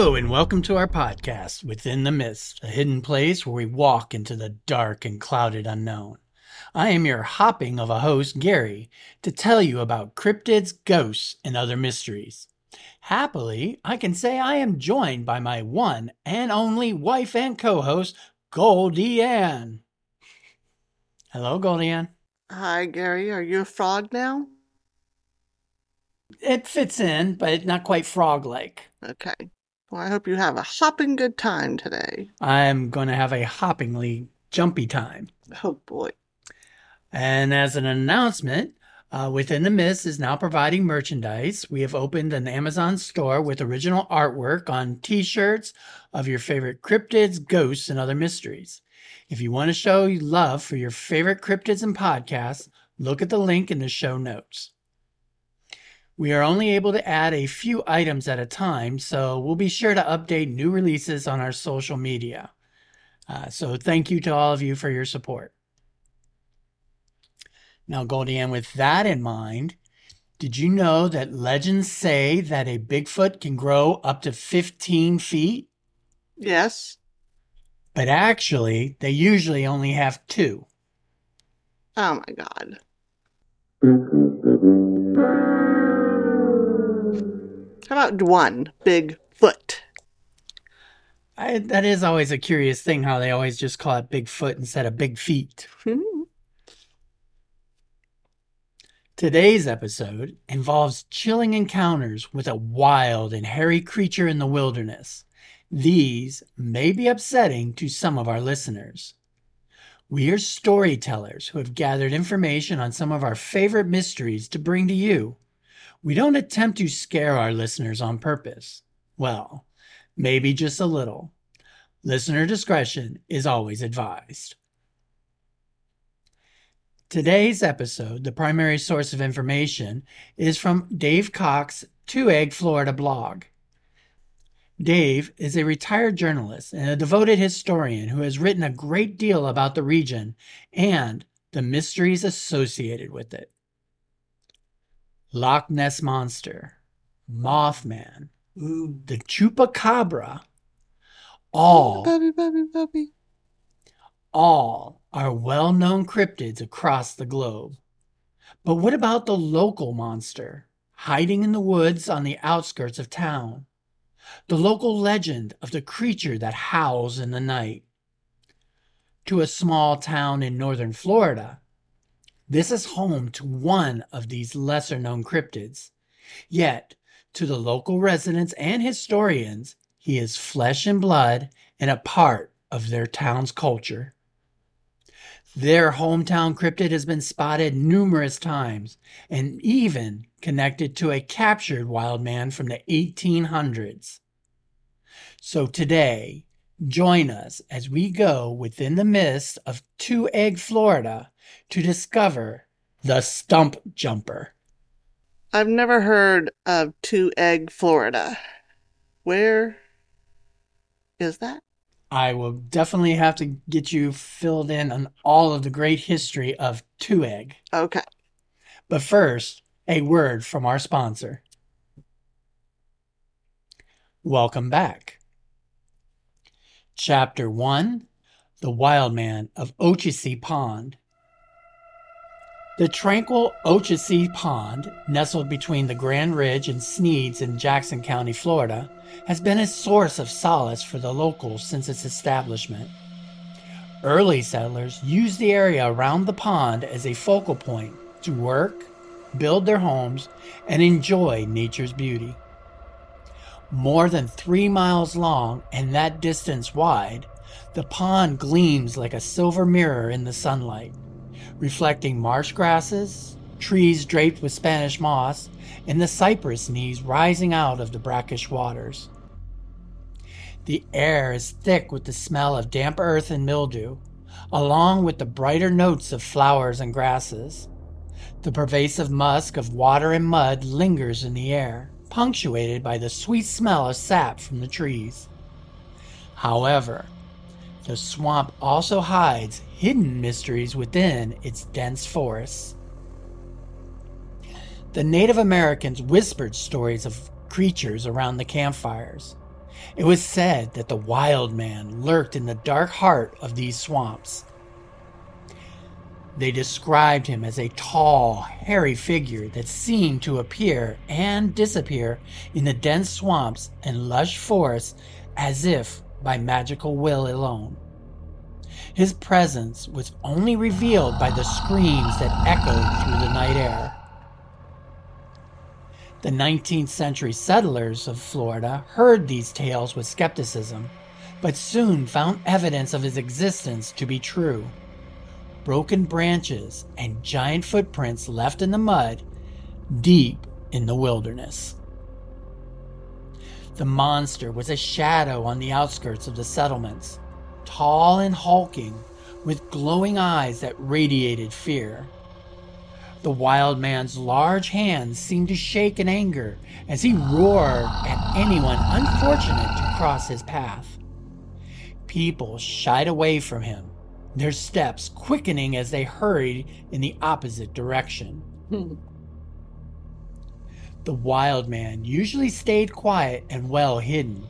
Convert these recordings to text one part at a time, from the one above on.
Hello, and welcome to our podcast, Within the Mist, a hidden place where we walk into the dark and clouded unknown. I am your hopping of a host, Gary, to tell you about cryptids, ghosts, and other mysteries. Happily, I can say I am joined by my one and only wife and co host, Goldie Ann. Hello, Goldie Ann. Hi, Gary. Are you a frog now? It fits in, but not quite frog like. Okay. Well, I hope you have a hopping good time today. I'm going to have a hoppingly jumpy time. Oh, boy. And as an announcement, uh, Within the Mist is now providing merchandise. We have opened an Amazon store with original artwork on t shirts of your favorite cryptids, ghosts, and other mysteries. If you want to show love for your favorite cryptids and podcasts, look at the link in the show notes. We are only able to add a few items at a time, so we'll be sure to update new releases on our social media. Uh, so thank you to all of you for your support. Now, Goldie Ann, with that in mind, did you know that legends say that a Bigfoot can grow up to 15 feet? Yes. But actually, they usually only have two. Oh my god. How about one big foot? I, that is always a curious thing how they always just call it Bigfoot instead of Big Feet. Today's episode involves chilling encounters with a wild and hairy creature in the wilderness. These may be upsetting to some of our listeners. We are storytellers who have gathered information on some of our favorite mysteries to bring to you. We don't attempt to scare our listeners on purpose. Well, maybe just a little. Listener discretion is always advised. Today's episode, the primary source of information, is from Dave Cox' Two Egg Florida blog. Dave is a retired journalist and a devoted historian who has written a great deal about the region and the mysteries associated with it. Loch Ness Monster, Mothman, the Chupacabra, all, Puppy, puppy, puppy. all are well known cryptids across the globe. But what about the local monster, hiding in the woods on the outskirts of town? The local legend of the creature that howls in the night. To a small town in northern Florida, this is home to one of these lesser known cryptids. Yet, to the local residents and historians, he is flesh and blood and a part of their town's culture. Their hometown cryptid has been spotted numerous times and even connected to a captured wild man from the 1800s. So today, join us as we go within the mist of Two Egg, Florida to discover the Stump Jumper. I've never heard of Two Egg, Florida. Where is that? I will definitely have to get you filled in on all of the great history of Two Egg. Okay. But first, a word from our sponsor. Welcome back. Chapter 1 The Wild Man of Ocheesee Pond. The tranquil Ocheesee Pond, nestled between the Grand Ridge and Sneads in Jackson County, Florida, has been a source of solace for the locals since its establishment. Early settlers used the area around the pond as a focal point to work, build their homes, and enjoy nature's beauty. More than three miles long and that distance wide, the pond gleams like a silver mirror in the sunlight, reflecting marsh grasses, trees draped with Spanish moss, and the cypress knees rising out of the brackish waters. The air is thick with the smell of damp earth and mildew, along with the brighter notes of flowers and grasses. The pervasive musk of water and mud lingers in the air, punctuated by the sweet smell of sap from the trees. However, the swamp also hides hidden mysteries within its dense forests. The Native Americans whispered stories of creatures around the campfires. It was said that the wild man lurked in the dark heart of these swamps. They described him as a tall, hairy figure that seemed to appear and disappear in the dense swamps and lush forests as if by magical will alone. His presence was only revealed by the screams that echoed through the night air. The 19th century settlers of Florida heard these tales with skepticism, but soon found evidence of his existence to be true. Broken branches and giant footprints left in the mud deep in the wilderness. The monster was a shadow on the outskirts of the settlements, tall and hulking, with glowing eyes that radiated fear. The wild man's large hands seemed to shake in anger as he roared at anyone unfortunate to cross his path. People shied away from him, their steps quickening as they hurried in the opposite direction. the wild man usually stayed quiet and well hidden.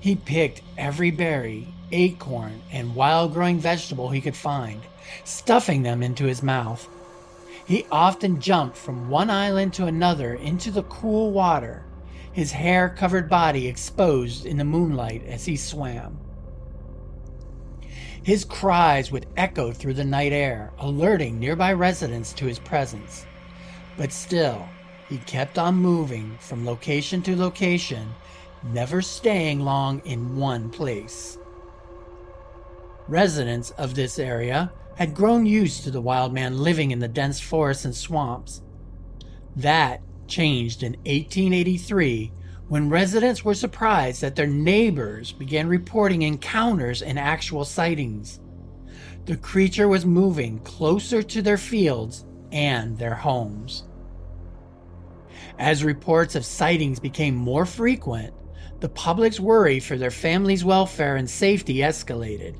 He picked every berry, acorn, and wild growing vegetable he could find, stuffing them into his mouth. He often jumped from one island to another into the cool water, his hair covered body exposed in the moonlight as he swam. His cries would echo through the night air, alerting nearby residents to his presence. But still, he kept on moving from location to location, never staying long in one place. Residents of this area had grown used to the wild man living in the dense forests and swamps. That changed in 1883 when residents were surprised that their neighbors began reporting encounters and actual sightings. The creature was moving closer to their fields and their homes. As reports of sightings became more frequent, the public's worry for their family's welfare and safety escalated.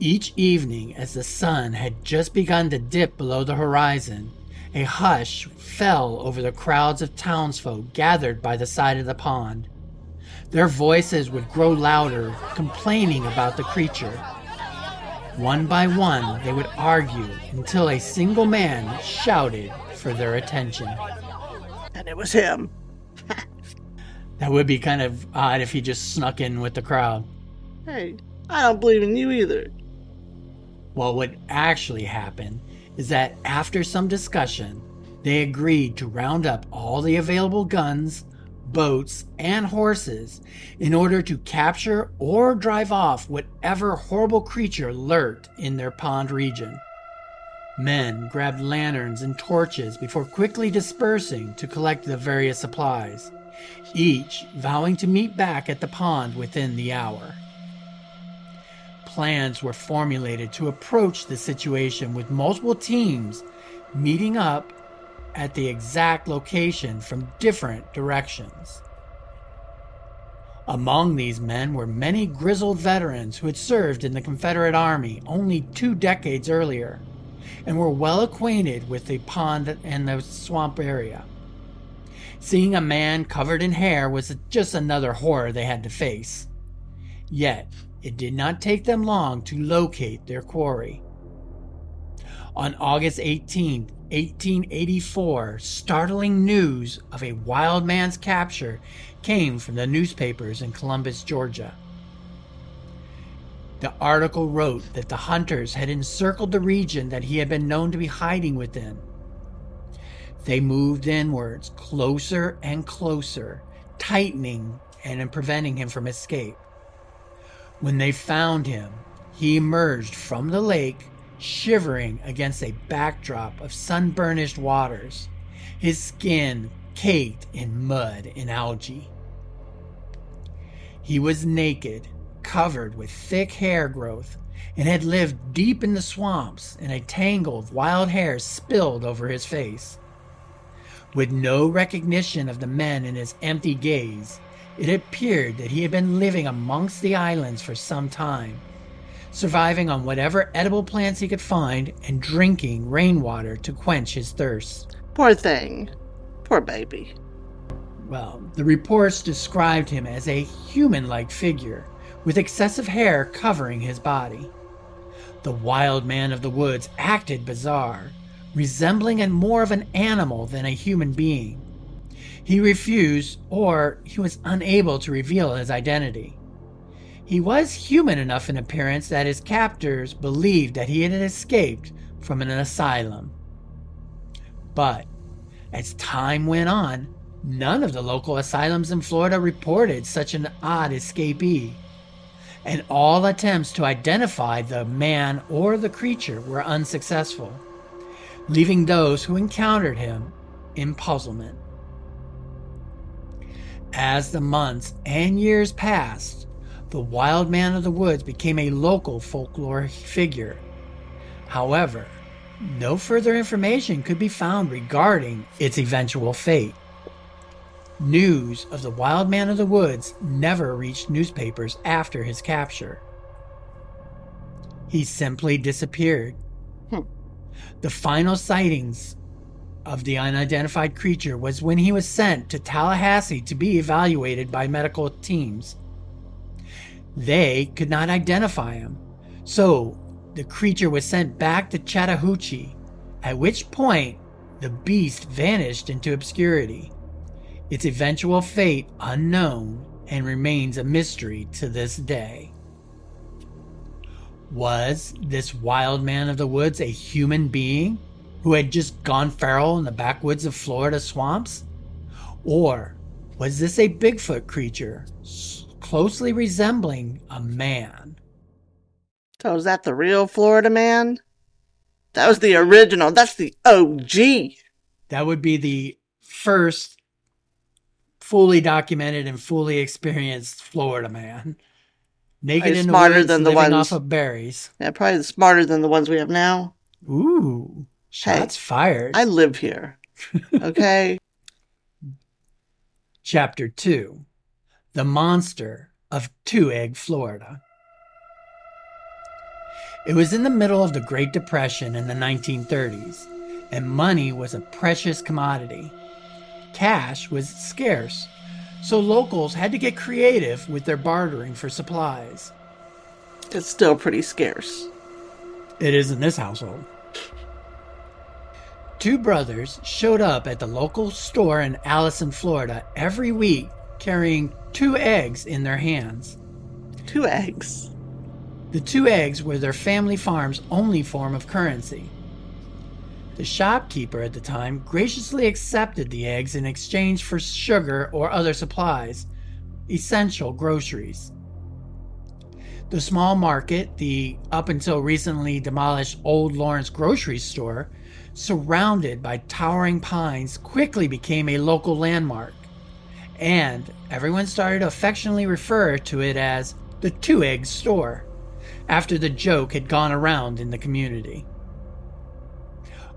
Each evening, as the sun had just begun to dip below the horizon, a hush fell over the crowds of townsfolk gathered by the side of the pond. Their voices would grow louder, complaining about the creature. One by one, they would argue until a single man shouted for their attention. And it was him. that would be kind of odd if he just snuck in with the crowd. Hey, I don't believe in you either. Well, what actually happened is that after some discussion, they agreed to round up all the available guns, boats, and horses in order to capture or drive off whatever horrible creature lurked in their pond region. Men grabbed lanterns and torches before quickly dispersing to collect the various supplies, each vowing to meet back at the pond within the hour plans were formulated to approach the situation with multiple teams meeting up at the exact location from different directions. Among these men were many grizzled veterans who had served in the Confederate Army only two decades earlier and were well acquainted with the pond and the swamp area. Seeing a man covered in hair was just another horror they had to face. Yet, it did not take them long to locate their quarry. On August 18, 1884, startling news of a wild man's capture came from the newspapers in Columbus, Georgia. The article wrote that the hunters had encircled the region that he had been known to be hiding within. They moved inwards, closer and closer, tightening and preventing him from escape. When they found him, he emerged from the lake, shivering against a backdrop of sunburnished waters, his skin caked in mud and algae. He was naked, covered with thick hair growth, and had lived deep in the swamps, and a tangle of wild hair spilled over his face. With no recognition of the men in his empty gaze, it appeared that he had been living amongst the islands for some time, surviving on whatever edible plants he could find and drinking rainwater to quench his thirst. Poor thing. Poor baby. Well, the reports described him as a human like figure with excessive hair covering his body. The wild man of the woods acted bizarre, resembling more of an animal than a human being. He refused or he was unable to reveal his identity. He was human enough in appearance that his captors believed that he had escaped from an asylum. But as time went on, none of the local asylums in Florida reported such an odd escapee, and all attempts to identify the man or the creature were unsuccessful, leaving those who encountered him in puzzlement. As the months and years passed, the wild man of the woods became a local folklore figure. However, no further information could be found regarding its eventual fate. News of the wild man of the woods never reached newspapers after his capture. He simply disappeared. Hmm. The final sightings of the unidentified creature was when he was sent to Tallahassee to be evaluated by medical teams. They could not identify him, so the creature was sent back to Chattahoochee, at which point the beast vanished into obscurity. Its eventual fate unknown and remains a mystery to this day. Was this wild man of the woods a human being who had just gone feral in the backwoods of Florida swamps? Or was this a Bigfoot creature closely resembling a man? So is that the real Florida man? That was the original. That's the OG. That would be the first fully documented and fully experienced Florida man. Naked Probably in the smarter woods, than the living ones- off of berries. Yeah, probably smarter than the ones we have now. Ooh, shots fired. I live here. Okay. Chapter 2 The Monster of Two Egg, Florida. It was in the middle of the Great Depression in the 1930s, and money was a precious commodity. Cash was scarce, so locals had to get creative with their bartering for supplies. it's still pretty scarce. It is in this household. Two brothers showed up at the local store in Allison, Florida every week carrying two eggs in their hands. Two eggs. The two eggs were their family farm's only form of currency. The shopkeeper at the time graciously accepted the eggs in exchange for sugar or other supplies, essential groceries. The small market, the up until recently demolished Old Lawrence grocery store, surrounded by towering pines, quickly became a local landmark. And everyone started to affectionately refer to it as the Two Egg Store, after the joke had gone around in the community.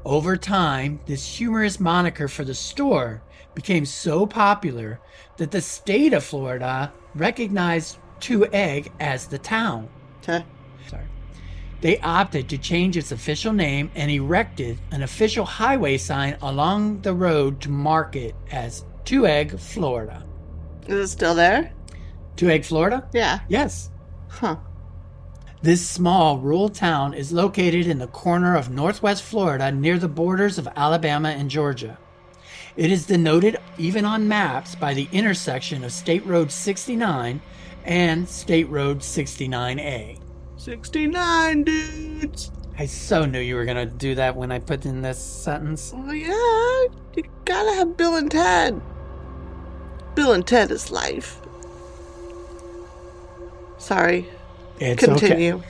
Over time, this humorous moniker for the store became so popular that the state of Florida recognized Two Egg as the town. Okay. Sorry. They opted to change its official name and erected an official highway sign along the road to mark it as Two Egg, Florida. Is it still there? Two Egg, Florida? Yeah. Yes. Huh. This small rural town is located in the corner of northwest Florida near the borders of Alabama and Georgia. It is denoted even on maps by the intersection of State Road 69 and State Road 69A. 69 dudes. I so knew you were going to do that when I put in this sentence. Oh, yeah. You gotta have Bill and Ted. Bill and Ted is life. Sorry. It's okay. Continue.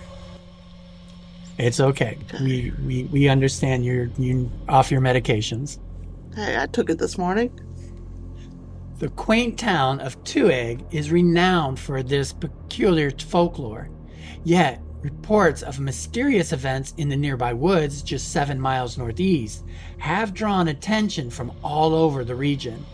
It's okay. We, we, we understand you're you off your medications. Hey, I took it this morning. The quaint town of Two is renowned for this peculiar folklore. Yet, reports of mysterious events in the nearby woods, just seven miles northeast, have drawn attention from all over the region.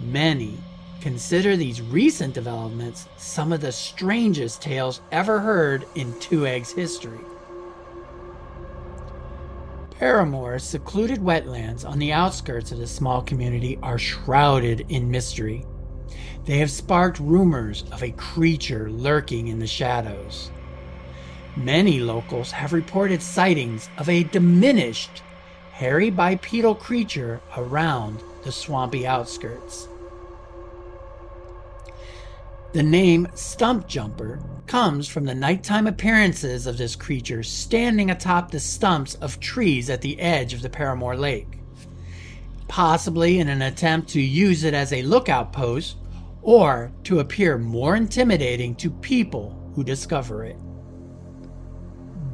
Many consider these recent developments some of the strangest tales ever heard in Two Eggs history. Parramore's secluded wetlands on the outskirts of the small community are shrouded in mystery. They have sparked rumors of a creature lurking in the shadows. Many locals have reported sightings of a diminished, hairy bipedal creature around the swampy outskirts. The name Stump Jumper comes from the nighttime appearances of this creature standing atop the stumps of trees at the edge of the Parramore Lake, possibly in an attempt to use it as a lookout post or to appear more intimidating to people who discover it.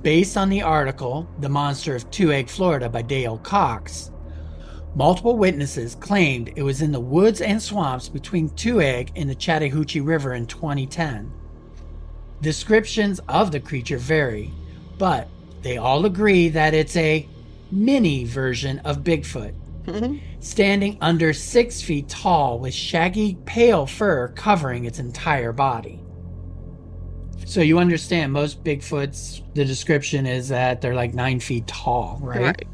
Based on the article, The Monster of Two Egg, Florida by Dale Cox, multiple witnesses claimed it was in the woods and swamps between Two Egg and the Chattahoochee River in 2010. Descriptions of the creature vary, but they all agree that it's a mini version of Bigfoot, mm-hmm. standing under six feet tall with shaggy, pale fur covering its entire body. So you understand most Bigfoots, the description is that they're like nine feet tall, right? Right.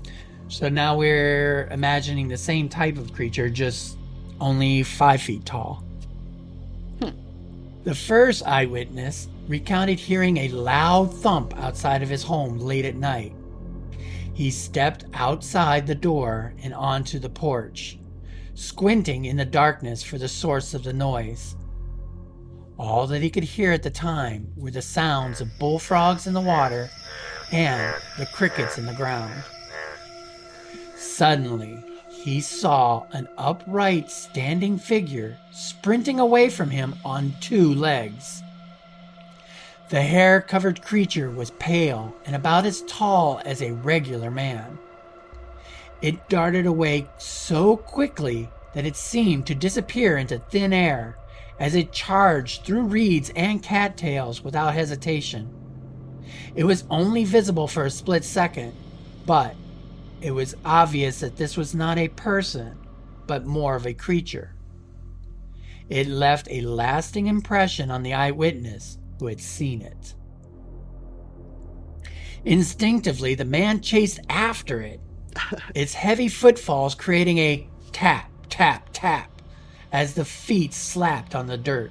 So now we're imagining the same type of creature, just only five feet tall. Hmm. The first eyewitness recounted hearing a loud thump outside of his home late at night. He stepped outside the door and onto the porch, squinting in the darkness for the source of the noise. All that he could hear at the time were the sounds of bullfrogs in the water and the crickets in the ground. Suddenly, he saw an upright standing figure sprinting away from him on two legs. The hair covered creature was pale and about as tall as a regular man. It darted away so quickly that it seemed to disappear into thin air as it charged through reeds and cattails without hesitation. It was only visible for a split second, but it was obvious that this was not a person, but more of a creature. It left a lasting impression on the eyewitness who had seen it. Instinctively, the man chased after it, its heavy footfalls creating a tap, tap, tap as the feet slapped on the dirt.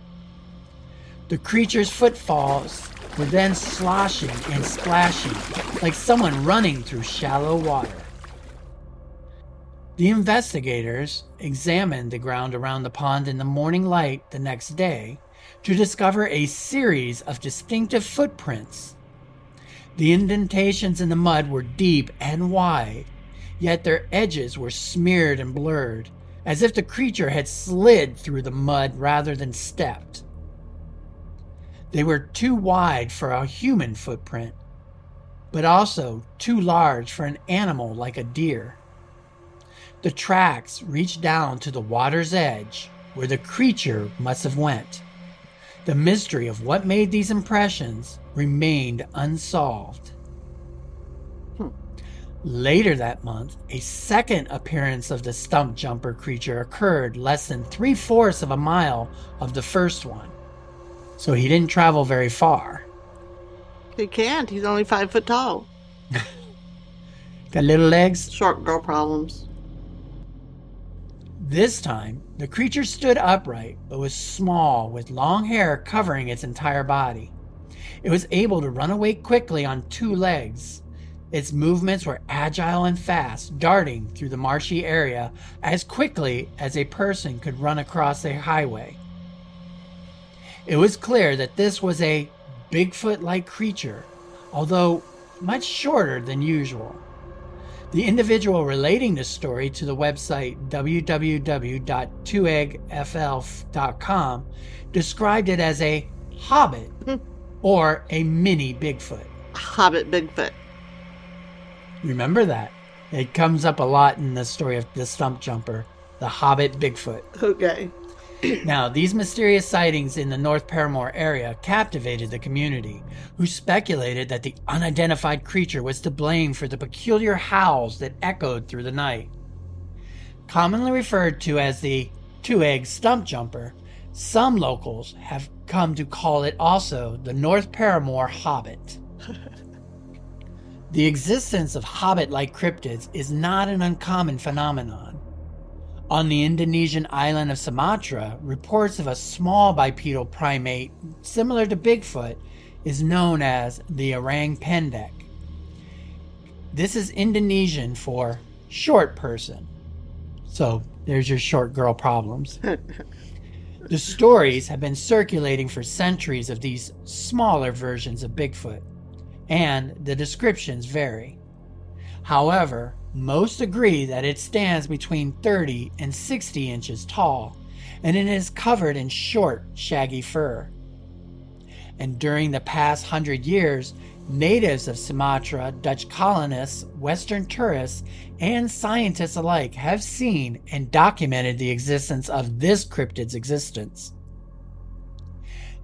The creature's footfalls were then sloshing and splashing like someone running through shallow water. The investigators examined the ground around the pond in the morning light the next day to discover a series of distinctive footprints. The indentations in the mud were deep and wide, yet their edges were smeared and blurred, as if the creature had slid through the mud rather than stepped. They were too wide for a human footprint, but also too large for an animal like a deer. The tracks reached down to the water's edge where the creature must have went. The mystery of what made these impressions remained unsolved. Hmm. Later that month, a second appearance of the stump jumper creature occurred less than three fourths of a mile of the first one. So he didn't travel very far. He can't. He's only five foot tall. Got little legs? Short girl problems. This time, the creature stood upright but was small with long hair covering its entire body. It was able to run away quickly on two legs. Its movements were agile and fast, darting through the marshy area as quickly as a person could run across a highway. It was clear that this was a Bigfoot like creature, although much shorter than usual. The individual relating this story to the website www.twoeggfl.com described it as a hobbit or a mini Bigfoot. Hobbit Bigfoot. Remember that. It comes up a lot in the story of the stump jumper, the hobbit Bigfoot. Okay. Now, these mysterious sightings in the North Parramore area captivated the community, who speculated that the unidentified creature was to blame for the peculiar howls that echoed through the night. Commonly referred to as the two egg stump jumper, some locals have come to call it also the North Parramore Hobbit. The existence of hobbit like cryptids is not an uncommon phenomenon. On the Indonesian island of Sumatra, reports of a small bipedal primate similar to Bigfoot is known as the orang pendek. This is Indonesian for short person. So there's your short girl problems. the stories have been circulating for centuries of these smaller versions of Bigfoot, and the descriptions vary. However, most agree that it stands between 30 and 60 inches tall, and it is covered in short, shaggy fur. And during the past hundred years, natives of Sumatra, Dutch colonists, Western tourists, and scientists alike have seen and documented the existence of this cryptid's existence.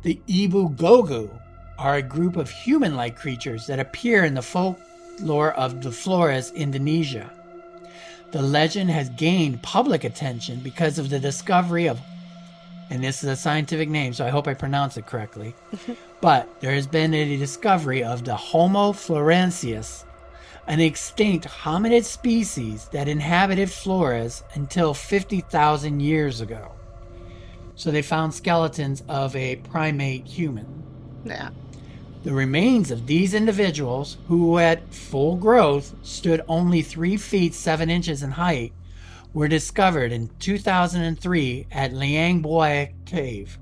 The Ebu Gogo are a group of human like creatures that appear in the folk lore of the Flores, Indonesia. The legend has gained public attention because of the discovery of, and this is a scientific name, so I hope I pronounce it correctly, but there has been a discovery of the Homo florensis, an extinct hominid species that inhabited Flores until 50,000 years ago. So they found skeletons of a primate human. Yeah. The remains of these individuals, who at full growth stood only 3 feet 7 inches in height, were discovered in 2003 at Liang Cave.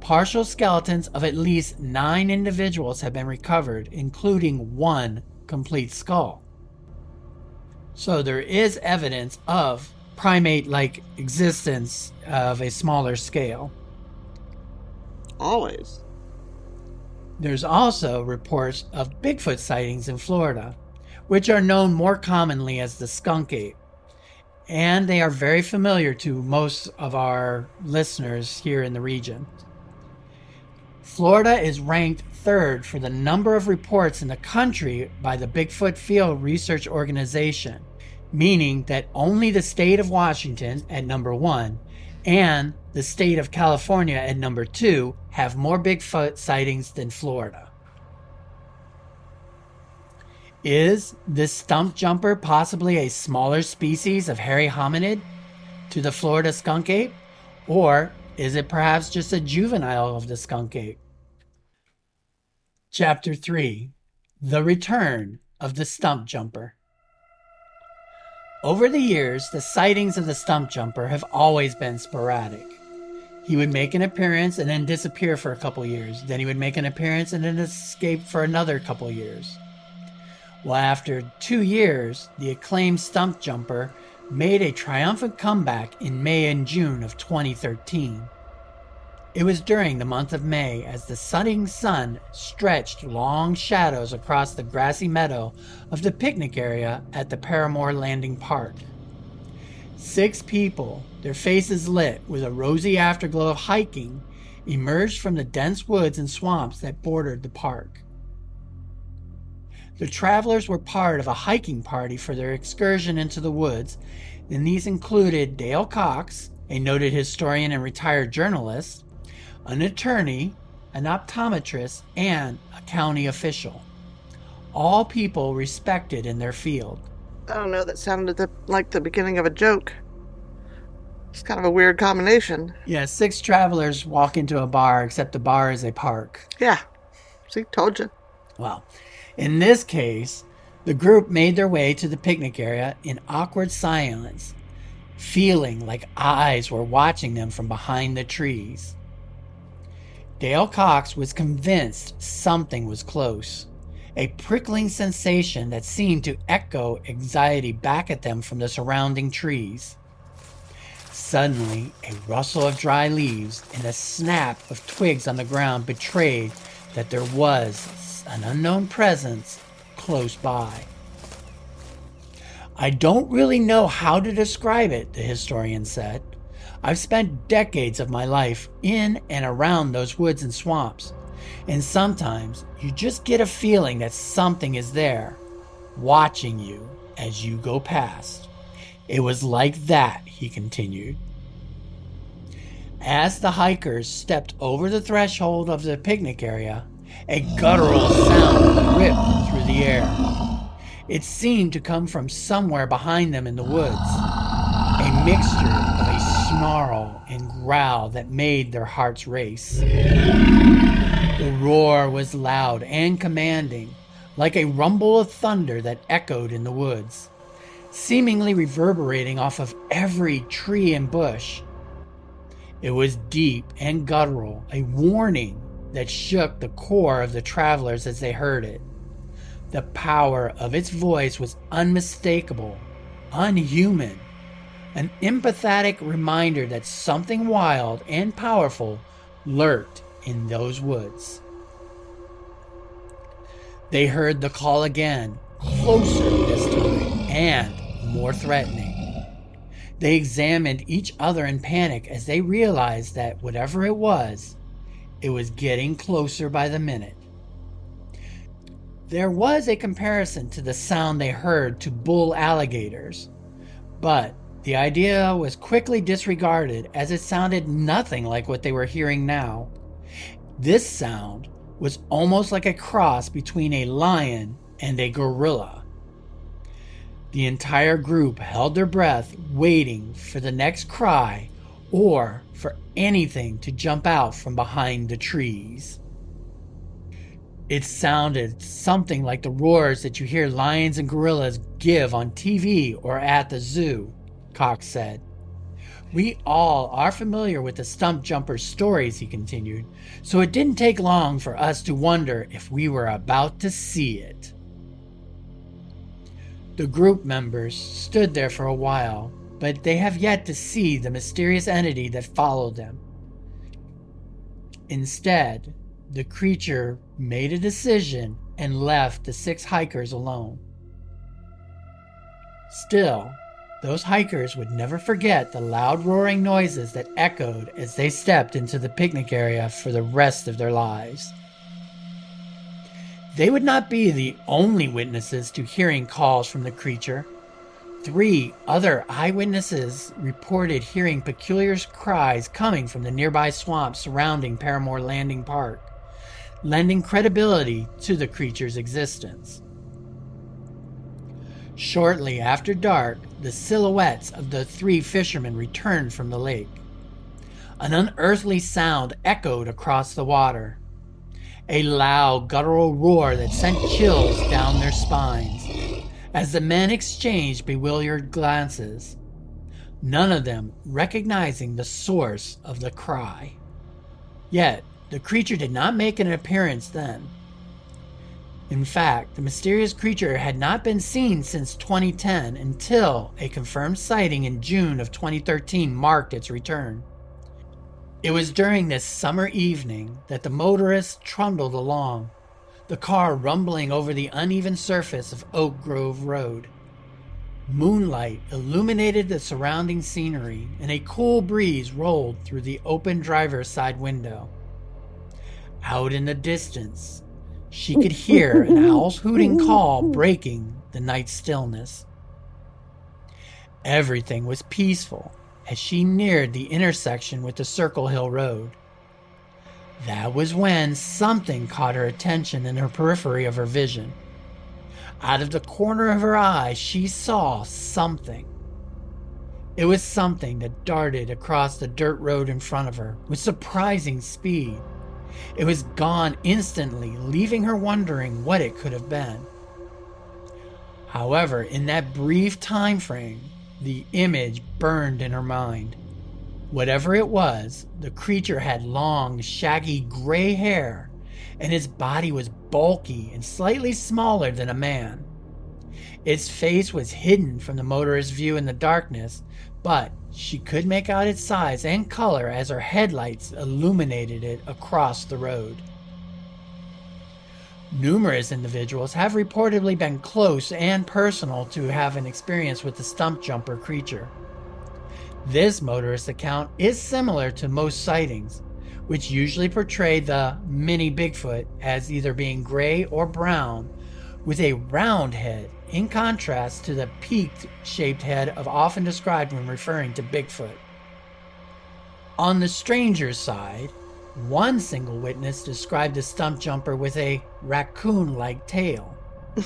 Partial skeletons of at least nine individuals have been recovered, including one complete skull. So there is evidence of primate like existence of a smaller scale. Always. There's also reports of Bigfoot sightings in Florida, which are known more commonly as the skunk ape. And they are very familiar to most of our listeners here in the region. Florida is ranked third for the number of reports in the country by the Bigfoot Field Research Organization, meaning that only the state of Washington at number one and the state of California at number two have more Bigfoot sightings than Florida. Is this stump jumper possibly a smaller species of hairy hominid to the Florida skunk ape? Or is it perhaps just a juvenile of the skunk ape? Chapter 3 The Return of the Stump Jumper. Over the years, the sightings of the stump jumper have always been sporadic. He would make an appearance and then disappear for a couple years. Then he would make an appearance and then escape for another couple years. Well, after two years, the acclaimed stump jumper made a triumphant comeback in May and June of 2013. It was during the month of May as the setting sun stretched long shadows across the grassy meadow of the picnic area at the Parramore Landing Park. Six people, their faces lit with a rosy afterglow of hiking, emerged from the dense woods and swamps that bordered the park. The travelers were part of a hiking party for their excursion into the woods, and these included Dale Cox, a noted historian and retired journalist, an attorney, an optometrist, and a county official. All people respected in their field. I don't know, that sounded the, like the beginning of a joke. It's kind of a weird combination. Yeah, six travelers walk into a bar, except the bar is a park. Yeah. See, told you. Well, in this case, the group made their way to the picnic area in awkward silence, feeling like eyes were watching them from behind the trees. Dale Cox was convinced something was close, a prickling sensation that seemed to echo anxiety back at them from the surrounding trees. Suddenly, a rustle of dry leaves and a snap of twigs on the ground betrayed that there was an unknown presence close by. I don't really know how to describe it, the historian said. I've spent decades of my life in and around those woods and swamps, and sometimes you just get a feeling that something is there, watching you as you go past. It was like that, he continued. As the hikers stepped over the threshold of the picnic area, a guttural sound ripped through the air. It seemed to come from somewhere behind them in the woods, a mixture of a snarl and growl that made their hearts race. The roar was loud and commanding, like a rumble of thunder that echoed in the woods, seemingly reverberating off of every tree and bush. It was deep and guttural, a warning that shook the core of the travelers as they heard it. The power of its voice was unmistakable, unhuman, an empathetic reminder that something wild and powerful lurked in those woods. They heard the call again, closer this time, and more threatening. They examined each other in panic as they realized that whatever it was, it was getting closer by the minute. There was a comparison to the sound they heard to bull alligators, but the idea was quickly disregarded as it sounded nothing like what they were hearing now. This sound was almost like a cross between a lion and a gorilla. The entire group held their breath, waiting for the next cry or for anything to jump out from behind the trees. It sounded something like the roars that you hear lions and gorillas give on TV or at the zoo, Cox said. We all are familiar with the stump jumper's stories, he continued, so it didn't take long for us to wonder if we were about to see it. The group members stood there for a while, but they have yet to see the mysterious entity that followed them. Instead, the creature made a decision and left the six hikers alone. Still, those hikers would never forget the loud roaring noises that echoed as they stepped into the picnic area for the rest of their lives. They would not be the only witnesses to hearing calls from the creature Three other eyewitnesses reported hearing peculiar cries coming from the nearby swamp surrounding Parramore Landing Park, lending credibility to the creature's existence. Shortly after dark, the silhouettes of the three fishermen returned from the lake. An unearthly sound echoed across the water. A loud guttural roar that sent chills down their spines as the men exchanged bewildered glances, none of them recognizing the source of the cry. Yet, the creature did not make an appearance then. In fact, the mysterious creature had not been seen since 2010 until a confirmed sighting in June of 2013 marked its return. It was during this summer evening that the motorist trundled along, the car rumbling over the uneven surface of Oak Grove Road. Moonlight illuminated the surrounding scenery, and a cool breeze rolled through the open driver's side window. Out in the distance, she could hear an owl's hooting call breaking the night stillness. Everything was peaceful as she neared the intersection with the Circle Hill Road. That was when something caught her attention in her periphery of her vision. Out of the corner of her eye, she saw something. It was something that darted across the dirt road in front of her with surprising speed. It was gone instantly, leaving her wondering what it could have been. However, in that brief time frame, the image burned in her mind. Whatever it was, the creature had long, shaggy gray hair, and its body was bulky and slightly smaller than a man. Its face was hidden from the motorist's view in the darkness, but she could make out its size and color as her headlights illuminated it across the road. Numerous individuals have reportedly been close and personal to have an experience with the stump jumper creature. This motorist account is similar to most sightings, which usually portray the mini Bigfoot as either being gray or brown with a round head, in contrast to the peaked shaped head of often described when referring to Bigfoot. On the stranger's side, one single witness described the stump jumper with a raccoon like tail,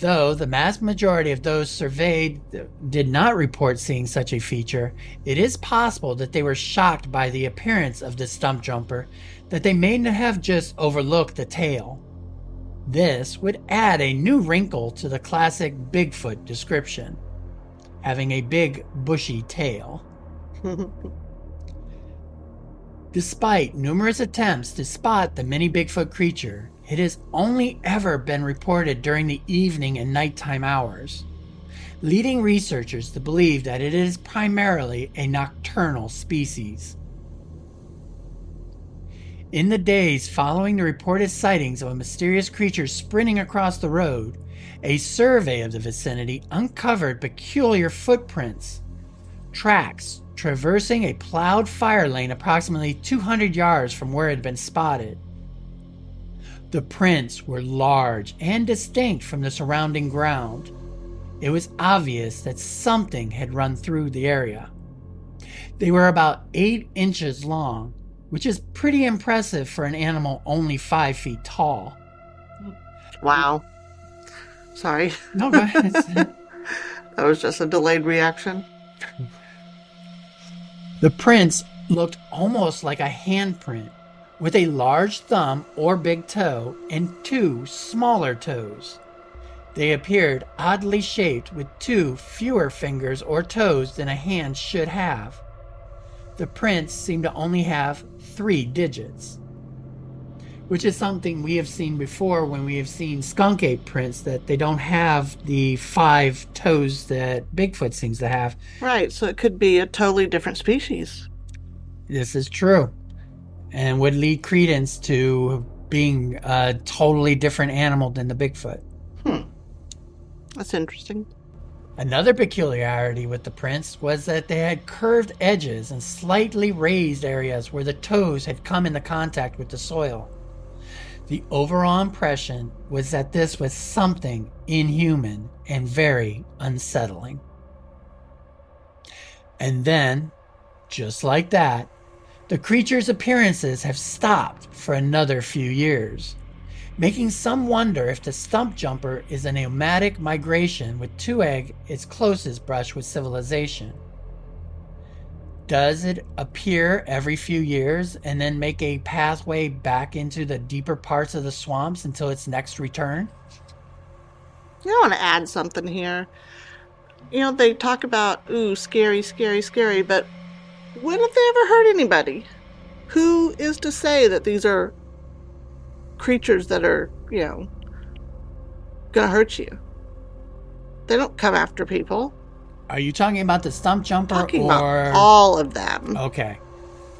Though the vast majority of those surveyed did not report seeing such a feature, it is possible that they were shocked by the appearance of the stump jumper, that they may not have just overlooked the tail. This would add a new wrinkle to the classic Bigfoot description, having a big, bushy tail. Despite numerous attempts to spot the mini Bigfoot creature, it has only ever been reported during the evening and nighttime hours, leading researchers to believe that it is primarily a nocturnal species. In the days following the reported sightings of a mysterious creature sprinting across the road, a survey of the vicinity uncovered peculiar footprints, tracks traversing a plowed fire lane approximately 200 yards from where it had been spotted. The prints were large and distinct from the surrounding ground. It was obvious that something had run through the area. They were about 8 inches long which is pretty impressive for an animal only five feet tall. Wow. Sorry. No, that was just a delayed reaction. The prints looked almost like a handprint, with a large thumb or big toe and two smaller toes. They appeared oddly shaped with two fewer fingers or toes than a hand should have. The prints seemed to only have three digits, which is something we have seen before when we have seen skunk ape prints that they don't have the five toes that Bigfoot seems to have. Right, so it could be a totally different species. This is true, and would lead credence to being a totally different animal than the Bigfoot. Hmm. That's interesting. Another peculiarity with the prints was that they had curved edges and slightly raised areas where the toes had come into contact with the soil. The overall impression was that this was something inhuman and very unsettling. And then, just like that, the creature's appearances have stopped for another few years making some wonder if the stump jumper is a nomadic migration with two egg its closest brush with civilization. Does it appear every few years and then make a pathway back into the deeper parts of the swamps until its next return? I want to add something here. You know, they talk about, ooh, scary, scary, scary, but when have they ever hurt anybody? Who is to say that these are creatures that are, you know, gonna hurt you. They don't come after people. Are you talking about the stump jumper talking or about all of them? Okay.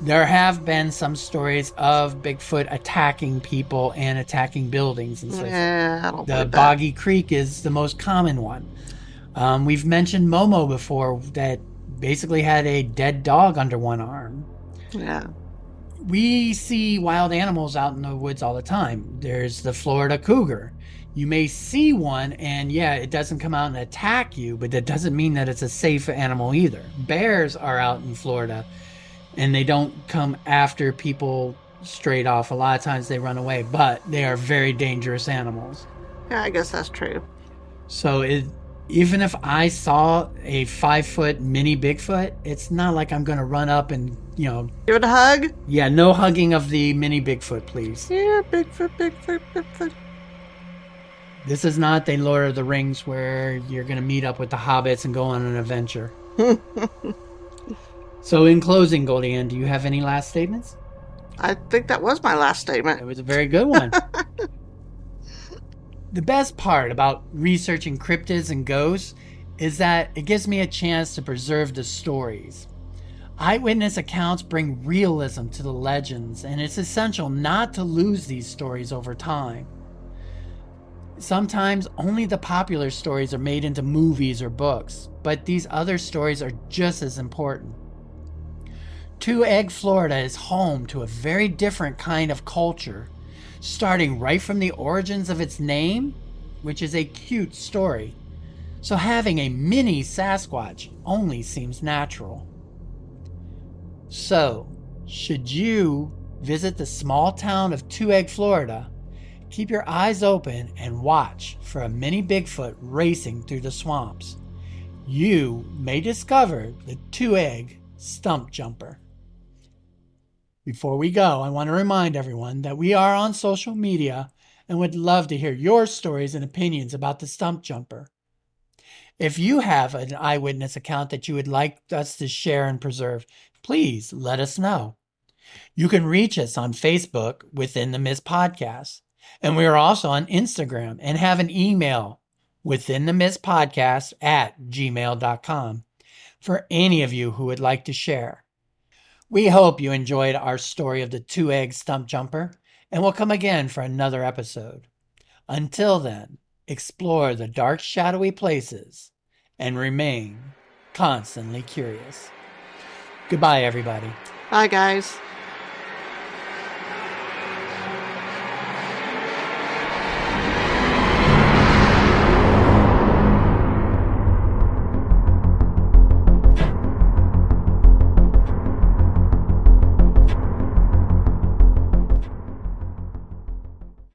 There have been some stories of Bigfoot attacking people and attacking buildings and so yeah, The Boggy Creek is the most common one. Um, we've mentioned Momo before that basically had a dead dog under one arm. Yeah we see wild animals out in the woods all the time. There's the Florida cougar. You may see one, and yeah, it doesn't come out and attack you, but that doesn't mean that it's a safe animal either. Bears are out in Florida, and they don't come after people straight off. A lot of times they run away, but they are very dangerous animals. Yeah, I guess that's true. So it, even if I saw a five foot mini Bigfoot, it's not like I'm going to run up and you know. Give it a hug? Yeah, no hugging of the mini Bigfoot, please. Yeah, Bigfoot, Bigfoot, Bigfoot. This is not the Lord of the Rings where you're going to meet up with the hobbits and go on an adventure. so, in closing, GoldieAnn, do you have any last statements? I think that was my last statement. It was a very good one. the best part about researching cryptids and ghosts is that it gives me a chance to preserve the stories. Eyewitness accounts bring realism to the legends, and it's essential not to lose these stories over time. Sometimes only the popular stories are made into movies or books, but these other stories are just as important. Two Egg, Florida is home to a very different kind of culture, starting right from the origins of its name, which is a cute story. So having a mini Sasquatch only seems natural. So, should you visit the small town of Two Egg, Florida, keep your eyes open and watch for a mini Bigfoot racing through the swamps. You may discover the two egg stump jumper. Before we go, I want to remind everyone that we are on social media and would love to hear your stories and opinions about the stump jumper. If you have an eyewitness account that you would like us to share and preserve, please let us know. You can reach us on Facebook within the Mist Podcast. And we are also on Instagram and have an email within the Mist Podcast at gmail.com for any of you who would like to share. We hope you enjoyed our story of the two egg stump jumper and will come again for another episode. Until then, explore the dark, shadowy places and remain constantly curious. Goodbye, everybody. Bye, guys.